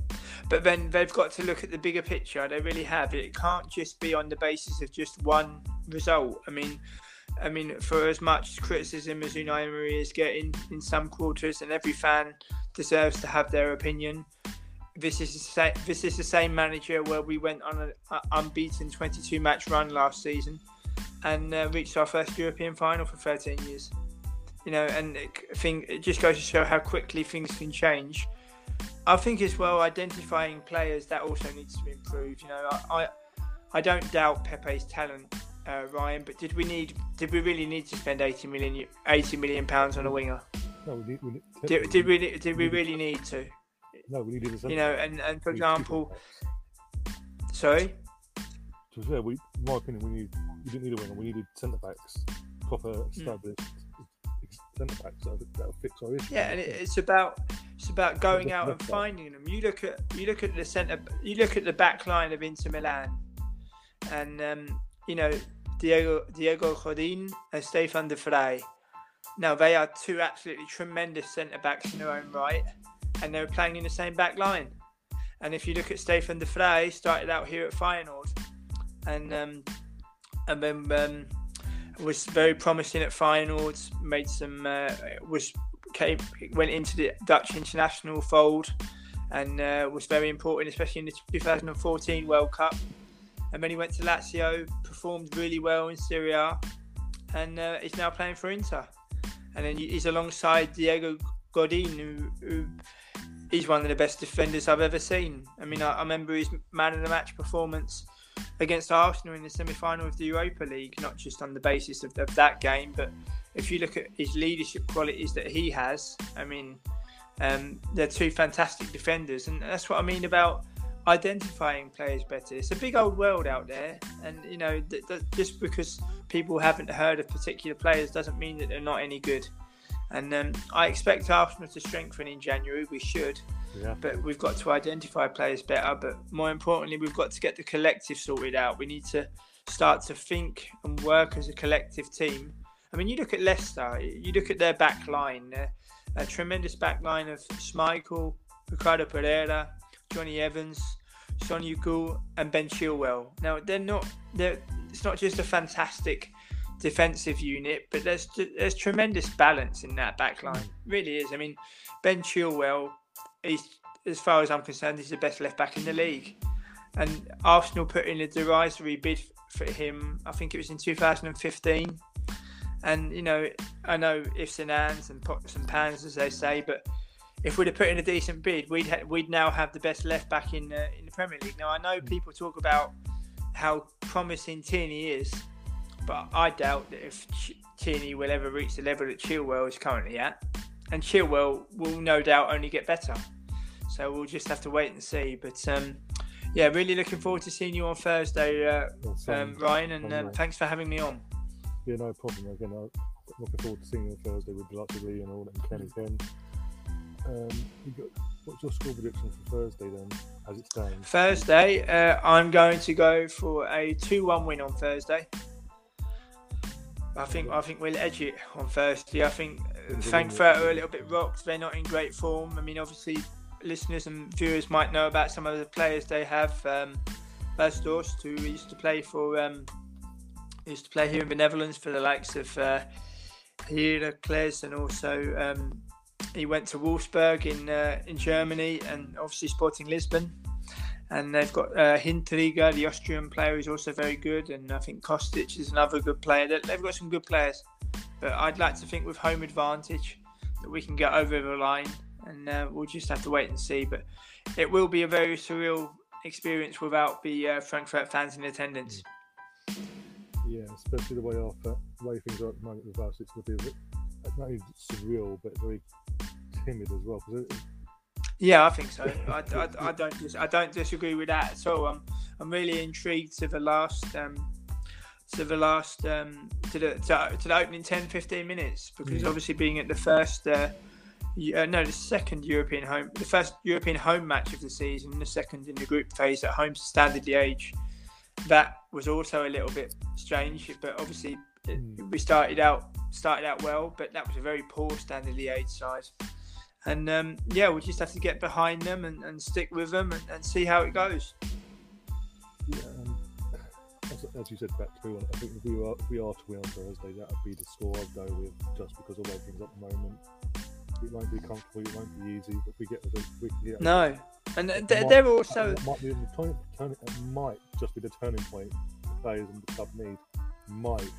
But then they've got to look at the bigger picture. They really have. It can't just be on the basis of just one result. I mean, I mean, for as much criticism as Unai Emery is getting in some quarters, and every fan deserves to have their opinion. This is the same, this is the same manager where we went on an unbeaten 22 match run last season and uh, reached our first European final for 13 years you know, and I think it just goes to show how quickly things can change. I think as well identifying players that also needs to be improved. You know, I I, I don't doubt Pepe's talent, uh, Ryan, but did we need did we really need to spend 80 million 80 million pounds on a winger? No, we need, we need, did, did we did we really need to? No, we needed a You know, and, and for example, sorry. To be fair, we, in my opinion, we need we didn't need a winger. We needed centre backs, proper established. Mm centre backs that'll, fix our issue. Yeah, and it's about it's about going out and finding them. You look at you look at the centre, you look at the back line of Inter Milan, and um, you know Diego Diego Godin and Stefan de Vrij. Now they are two absolutely tremendous centre backs in their own right, and they were playing in the same back line. And if you look at Stefan de Vrij, started out here at Feyenoord, and um, and then um, was very promising at finals. Made some uh, was came went into the Dutch international fold and uh, was very important, especially in the 2014 World Cup. And then he went to Lazio, performed really well in Serie A, and uh, he's now playing for Inter. And then he's alongside Diego Godin, who, who he's one of the best defenders I've ever seen. I mean, I, I remember his man of the match performance against Arsenal in the semi final of the Europa League, not just on the basis of, of, that game, but if you look at his leadership qualities that he has, I mean, um, they're two fantastic defenders. And that's what I mean about identifying players better. It's a big old world out there. And, you know, th- th- just because people haven't heard of particular players doesn't mean that they're not any good. And um, I expect Arsenal to strengthen in January. We should. Yeah. But we've got to identify players better. But more importantly, we've got to get the collective sorted out. We need to start to think and work as a collective team. I mean, you look at Leicester, you look at their back line, a tremendous back line of Schmeichel, Ricardo Pereira, Johnny Evans, Söyüncü, and Ben Chilwell. Now, they're not, they're, it's not just a fantastic defensive unit, but there's there's tremendous balance in that back line. really is. I mean, Ben Chilwell he's as far as I'm concerned, he's the best left back in the league. And Arsenal put in a derisory bid for him. I think it was in 2015. And you know, I know ifs and ands and pots and pans, as they say, but if we'd have put in a decent bid, we'd ha- we'd now have the best left back in uh, in the Premier League. Now I know people talk about how promising Tierney is, but I doubt that if Ch- Tierney will ever reach the level that Chilwell is currently at, and Chilwell will no doubt only get better. So we'll just have to wait and see. But um, yeah, really looking forward to seeing you on Thursday, uh, um, Ryan, and um, thanks for having me on. Yeah, no problem. Again, I'm looking forward to seeing you on Thursday with Lee and all and Kenny Ken. Um, got, what's your score prediction for Thursday then, as it stands? Thursday, uh, I'm going to go for a two-one win on Thursday. I think I think we'll edge it on Thursday. I think Frankfurt are a little bit rocked. They're not in great form. I mean, obviously listeners and viewers might know about some of the players they have. Um, Weghorst, who used to play for, um, used to play here in the Netherlands for the likes of uh, Heracles, and also um, he went to Wolfsburg in uh, in Germany, and obviously Sporting Lisbon. And they've got uh, Hinteregger, the Austrian player, who's also very good, and I think Kostic is another good player. They've got some good players, but I'd like to think with home advantage that we can get over the line, and uh, we'll just have to wait and see. But it will be a very surreal experience without the uh, Frankfurt fans in attendance. Yeah, especially the way our the way things are at the moment with us, it's going to be a bit not surreal but very timid as well. Cause it, yeah, I think so. I, I, I, don't dis- I don't disagree with that at all. I'm I'm really intrigued to the last um, to the last um, to the to, to the opening 10, 15 minutes because mm. obviously being at the first. Uh, uh, no, the second European home, the first European home match of the season, the second in the group phase at home to Standard Liège. That was also a little bit strange, but obviously it, hmm. we started out started out well, but that was a very poor Standard Liège side. And um, yeah, we just have to get behind them and, and stick with them and, and, see how it goes. Yeah, um, as, as, you said, back to I think if we are, if we are to win on Thursday, that would be the score I'd go with, just because of the way things at the moment it won't be comfortable, it won't be easy, but we get the we can get No. And they're, might, they're also it might be the turn, turn, it might just be the turning point the players and the club need. Might.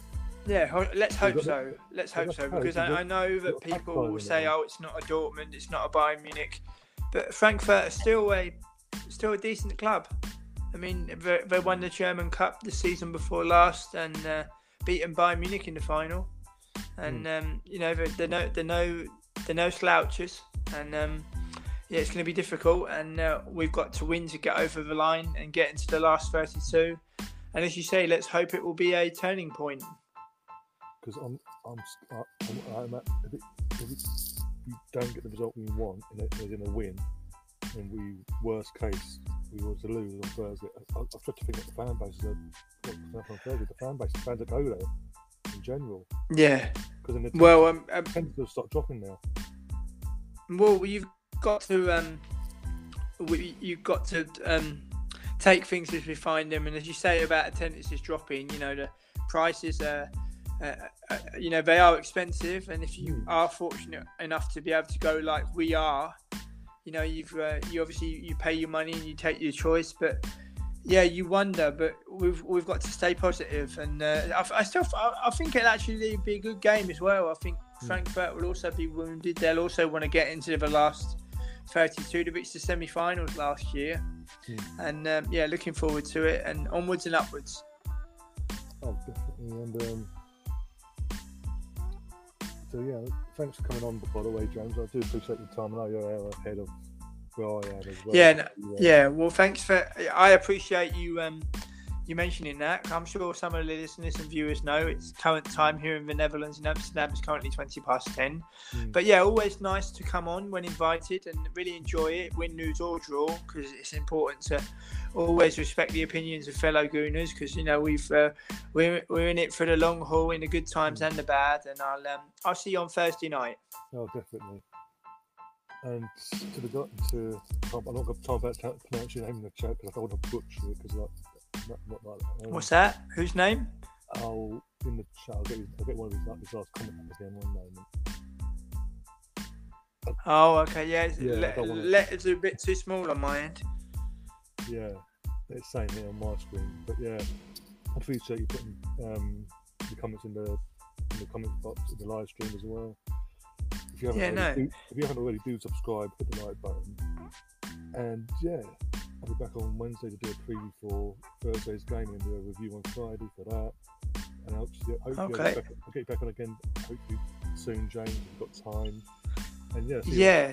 Yeah, let's hope so. Let's hope so because I, I know that people will say, "Oh, it's not a Dortmund, it's not a Bayern Munich," but Frankfurt is still a still a decent club. I mean, they, they won the German Cup the season before last and uh, beaten Bayern Munich in the final. And mm. um, you know, they're, they're no they're no they're no slouches, and um, yeah, it's going to be difficult. And uh, we've got to win to get over the line and get into the last 32. And as you say, let's hope it will be a turning point. Because I'm, I'm, I'm, I'm at, if, it, if it, we don't get the result we want in a, in a win, and we worst case we were to lose on Thursday. I, I've tried to think what the fan base is on Thursday. The fan base, the fans that go there in general. Yeah. Because well, um, um, tends to start dropping now. Well, you've got to um, you've got to um, take things as we find them, and as you say about attendance is dropping, you know the prices are. Uh, uh, you know they are expensive, and if you hmm. are fortunate enough to be able to go like we are, you know you've uh, you obviously you pay your money and you take your choice, but yeah, you wonder, but we've we've got to stay positive, and uh, I, I, still I, I, think it'll actually be a good game as well. I think mm. Frankfurt will also be wounded. They'll also want to get into the last 32 to reach the semi-finals last year, mm. and um, yeah, looking forward to it and onwards and upwards. Oh, definitely, and um, so yeah, thanks for coming on. By the way, James, I do appreciate your time. I know you're ahead of where I am as well. Yeah, no, yeah. Well, thanks for. I appreciate you um, you mentioning that. I'm sure some of the listeners and viewers know it's current time here in the Netherlands in Amsterdam is currently 20 past 10. Mm. But yeah, always nice to come on when invited and really enjoy it, win, lose or draw, because it's important to always respect the opinions of fellow Gooners because you know we've uh, we're, we're in it for the long haul in the good times mm. and the bad. And I'll um, I'll see you on Thursday night. Oh, definitely. And to the to I'm not going to talk about pronounce your name in the chat because I don't want to butcher it because like not, not like that. Um, What's that? Whose name? I'll in the chat. I'll get, I'll get one of his like his last comment again one moment. oh, okay, yeah. It's, yeah le- le- it's a bit too small on my end. Yeah, it's saying here on my screen, but yeah, I appreciate you putting um, the comments in the in the comments box in the live stream as well. If you haven't, yeah, already, no. do, if you haven't already, do subscribe, hit the like button, and yeah, I'll be back on Wednesday to do a preview for Thursday's game and do a review on Friday for that. And I'll, hopefully okay. I'll, get back, I'll get back on again hopefully soon, James. You've got time, and yeah, yeah.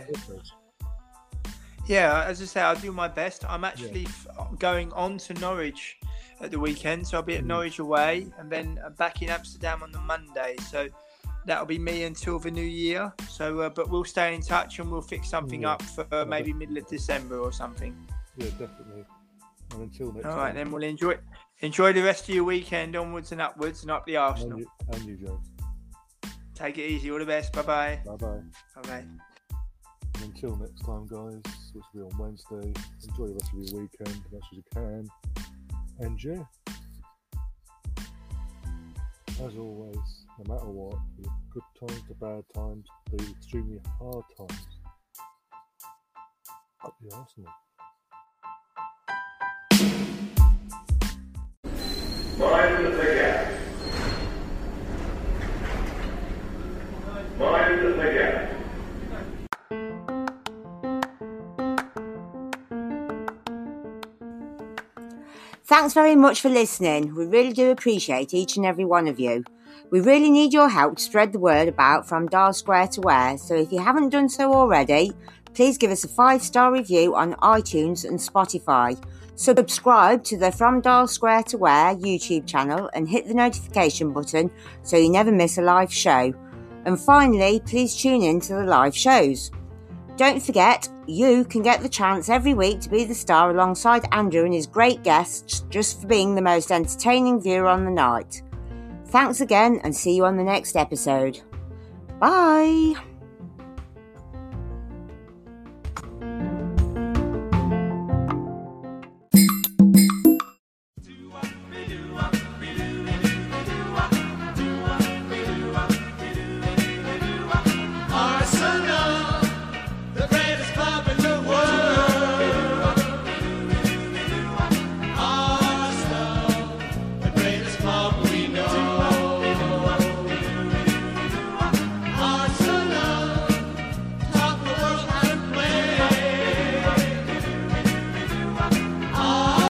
Yeah, as I say, I'll do my best. I'm actually yeah. going on to Norwich at the weekend, so I'll be at mm. Norwich away, and then back in Amsterdam on the Monday. So that'll be me until the new year. So, uh, but we'll stay in touch and we'll fix something yeah. up for uh, maybe middle of December or something. Yeah, definitely. And until next. All right, time. then we'll enjoy enjoy the rest of your weekend, onwards and upwards, and up the Arsenal. And you, and you Joe. Take it easy. All the best. Bye bye. Bye bye. Bye bye. until next time, guys, which will be on Wednesday, enjoy the rest of your weekend as much as you can. And yeah, as always, no matter what, good times, the bad times, the extremely hard times, up the Arsenal. Mind the gap. Mind the gap. Thanks very much for listening. We really do appreciate each and every one of you. We really need your help to spread the word about From Dial Square to Where, so if you haven't done so already, please give us a five star review on iTunes and Spotify. Subscribe to the From Dial Square to Where YouTube channel and hit the notification button so you never miss a live show. And finally, please tune in to the live shows. Don't forget, you can get the chance every week to be the star alongside Andrew and his great guests just for being the most entertaining viewer on the night. Thanks again and see you on the next episode. Bye!